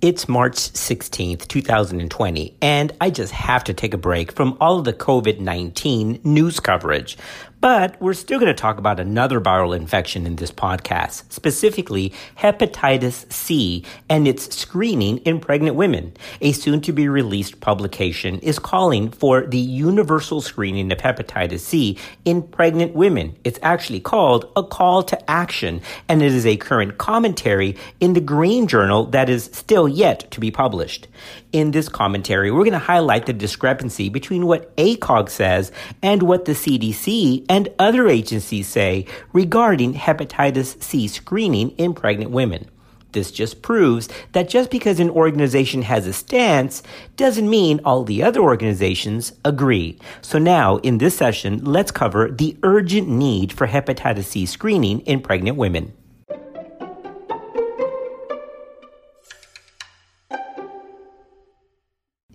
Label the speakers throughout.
Speaker 1: It's March 16th, 2020, and I just have to take a break from all of the COVID 19 news coverage. But we're still going to talk about another viral infection in this podcast, specifically hepatitis C and its screening in pregnant women. A soon to be released publication is calling for the universal screening of hepatitis C in pregnant women. It's actually called a call to action, and it is a current commentary in the Green Journal that is still yet to be published. In this commentary, we're going to highlight the discrepancy between what ACOG says and what the CDC and other agencies say regarding hepatitis C screening in pregnant women. This just proves that just because an organization has a stance doesn't mean all the other organizations agree. So now, in this session, let's cover the urgent need for hepatitis C screening in pregnant women.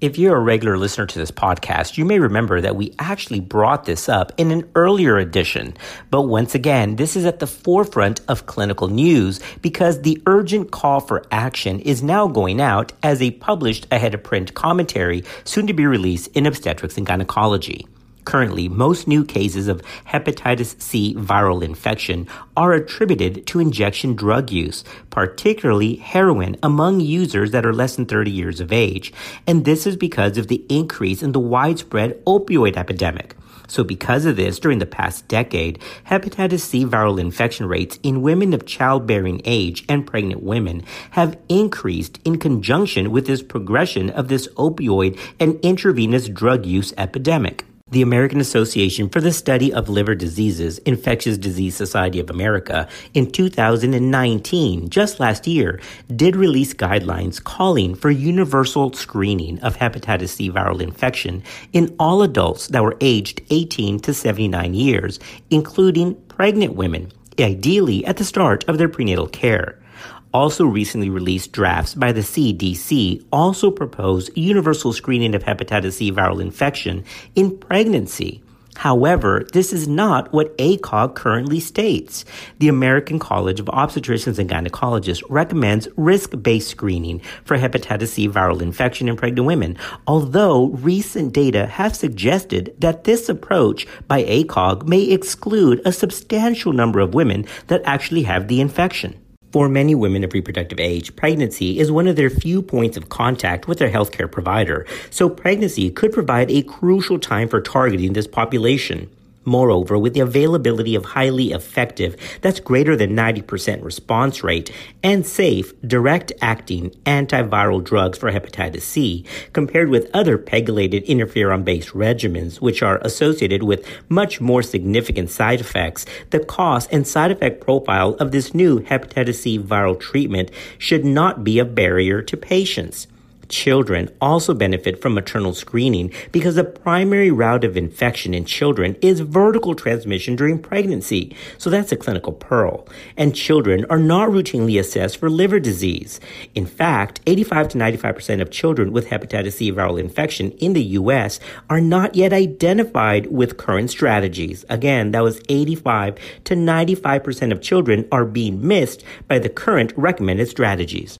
Speaker 1: If you're a regular listener to this podcast, you may remember that we actually brought this up in an earlier edition. But once again, this is at the forefront of clinical news because the urgent call for action is now going out as a published ahead of print commentary soon to be released in obstetrics and gynecology. Currently, most new cases of hepatitis C viral infection are attributed to injection drug use, particularly heroin among users that are less than 30 years of age. And this is because of the increase in the widespread opioid epidemic. So because of this, during the past decade, hepatitis C viral infection rates in women of childbearing age and pregnant women have increased in conjunction with this progression of this opioid and intravenous drug use epidemic. The American Association for the Study of Liver Diseases, Infectious Disease Society of America, in 2019, just last year, did release guidelines calling for universal screening of hepatitis C viral infection in all adults that were aged 18 to 79 years, including pregnant women, ideally at the start of their prenatal care also recently released drafts by the CDC also propose universal screening of hepatitis C viral infection in pregnancy. However, this is not what ACOG currently states. The American College of Obstetricians and Gynecologists recommends risk-based screening for hepatitis C viral infection in pregnant women, although recent data have suggested that this approach by ACOG may exclude a substantial number of women that actually have the infection. For many women of reproductive age, pregnancy is one of their few points of contact with their healthcare provider, so pregnancy could provide a crucial time for targeting this population. Moreover, with the availability of highly effective, that's greater than 90% response rate, and safe, direct acting antiviral drugs for hepatitis C, compared with other pegylated interferon based regimens, which are associated with much more significant side effects, the cost and side effect profile of this new hepatitis C viral treatment should not be a barrier to patients. Children also benefit from maternal screening because the primary route of infection in children is vertical transmission during pregnancy. So that's a clinical pearl. And children are not routinely assessed for liver disease. In fact, 85 to 95% of children with hepatitis C viral infection in the U.S. are not yet identified with current strategies. Again, that was 85 to 95% of children are being missed by the current recommended strategies.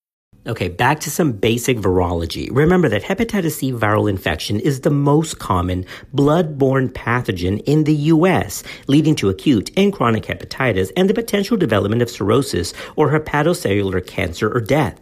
Speaker 1: Okay, back to some basic virology. Remember that hepatitis C viral infection is the most common blood-borne pathogen in the U.S., leading to acute and chronic hepatitis and the potential development of cirrhosis or hepatocellular cancer or death.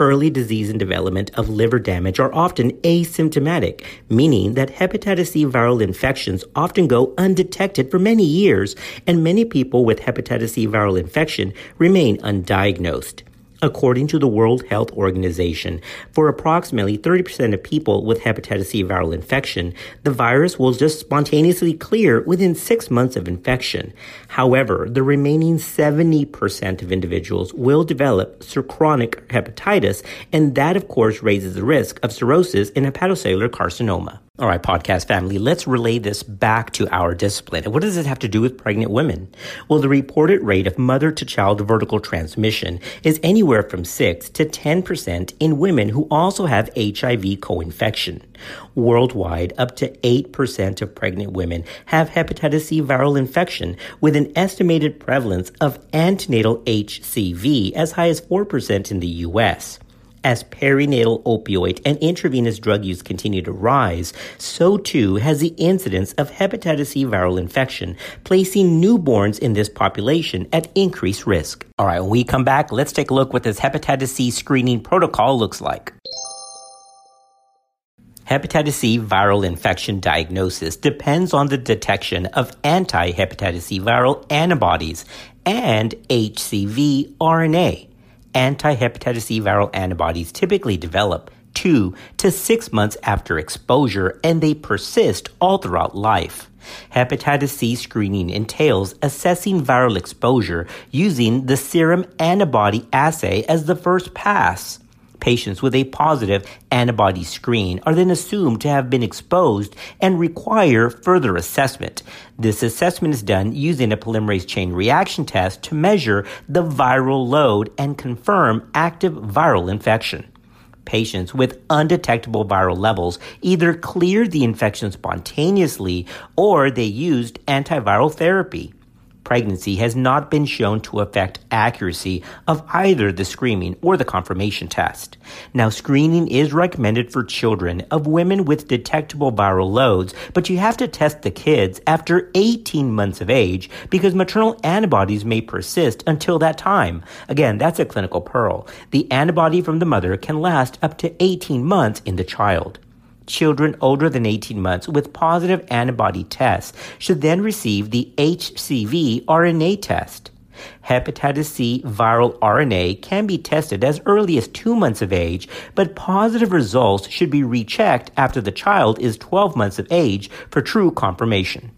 Speaker 1: Early disease and development of liver damage are often asymptomatic, meaning that hepatitis C viral infections often go undetected for many years, and many people with hepatitis C viral infection remain undiagnosed. According to the World Health Organization, for approximately 30% of people with hepatitis C viral infection, the virus will just spontaneously clear within six months of infection. However, the remaining 70% of individuals will develop chronic hepatitis, and that, of course, raises the risk of cirrhosis and hepatocellular carcinoma. All right, podcast family, let's relay this back to our discipline. And what does this have to do with pregnant women? Well, the reported rate of mother to child vertical transmission is anywhere from 6 to 10% in women who also have HIV co-infection. Worldwide, up to 8% of pregnant women have hepatitis C viral infection with an estimated prevalence of antenatal HCV as high as 4% in the US. As perinatal opioid and intravenous drug use continue to rise, so too has the incidence of hepatitis C viral infection, placing newborns in this population at increased risk. All right, when we come back, let's take a look what this hepatitis C screening protocol looks like. Hepatitis C viral infection diagnosis depends on the detection of anti hepatitis C viral antibodies and HCV RNA anti-hepatitis C viral antibodies typically develop two to six months after exposure and they persist all throughout life. Hepatitis C screening entails assessing viral exposure using the serum antibody assay as the first pass. Patients with a positive antibody screen are then assumed to have been exposed and require further assessment. This assessment is done using a polymerase chain reaction test to measure the viral load and confirm active viral infection patients with undetectable viral levels either cleared the infection spontaneously or they used antiviral therapy pregnancy has not been shown to affect accuracy of either the screening or the confirmation test. Now, screening is recommended for children of women with detectable viral loads, but you have to test the kids after 18 months of age because maternal antibodies may persist until that time. Again, that's a clinical pearl. The antibody from the mother can last up to 18 months in the child. Children older than 18 months with positive antibody tests should then receive the HCV RNA test. Hepatitis C viral RNA can be tested as early as two months of age, but positive results should be rechecked after the child is 12 months of age for true confirmation.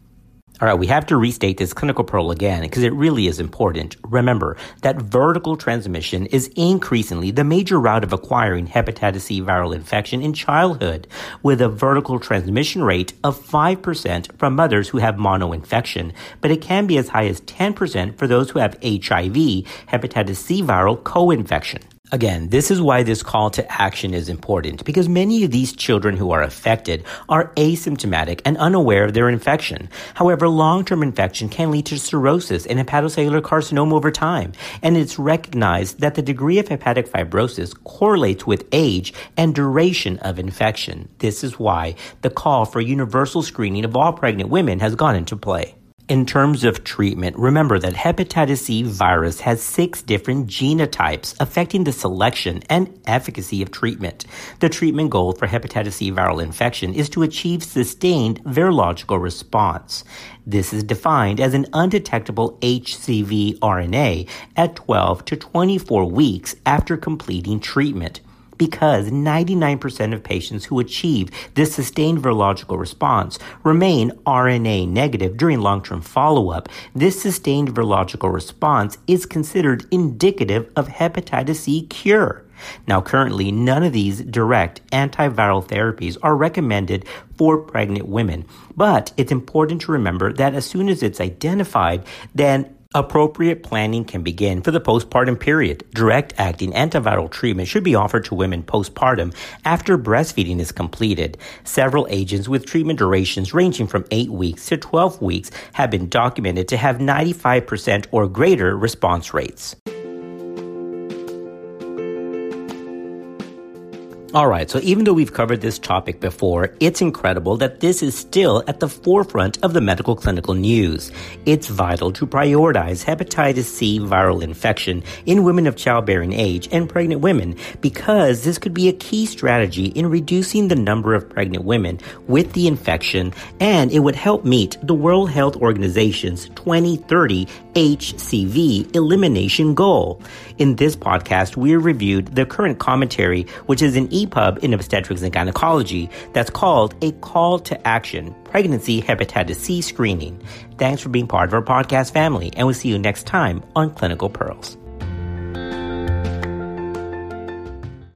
Speaker 1: All right, we have to restate this clinical pearl again because it really is important. Remember that vertical transmission is increasingly the major route of acquiring hepatitis C viral infection in childhood, with a vertical transmission rate of 5% from mothers who have monoinfection, but it can be as high as 10% for those who have HIV, hepatitis C viral co-infection. Again, this is why this call to action is important because many of these children who are affected are asymptomatic and unaware of their infection. However, long-term infection can lead to cirrhosis and hepatocellular carcinoma over time, and it's recognized that the degree of hepatic fibrosis correlates with age and duration of infection. This is why the call for universal screening of all pregnant women has gone into play. In terms of treatment, remember that hepatitis C virus has six different genotypes affecting the selection and efficacy of treatment. The treatment goal for hepatitis C viral infection is to achieve sustained virological response. This is defined as an undetectable HCV RNA at 12 to 24 weeks after completing treatment because 99% of patients who achieve this sustained virological response remain RNA negative during long-term follow-up. This sustained virological response is considered indicative of hepatitis C cure. Now, currently, none of these direct antiviral therapies are recommended for pregnant women, but it's important to remember that as soon as it's identified, then Appropriate planning can begin for the postpartum period. Direct acting antiviral treatment should be offered to women postpartum after breastfeeding is completed. Several agents with treatment durations ranging from 8 weeks to 12 weeks have been documented to have 95% or greater response rates. All right, so even though we've covered this topic before, it's incredible that this is still at the forefront of the medical clinical news. It's vital to prioritize hepatitis C viral infection in women of childbearing age and pregnant women because this could be a key strategy in reducing the number of pregnant women with the infection and it would help meet the World Health Organization's 2030 HCV elimination goal. In this podcast, we reviewed the current commentary, which is an EPUB in obstetrics and gynecology that's called A Call to Action Pregnancy Hepatitis C Screening. Thanks for being part of our podcast family, and we'll see you next time on Clinical Pearls.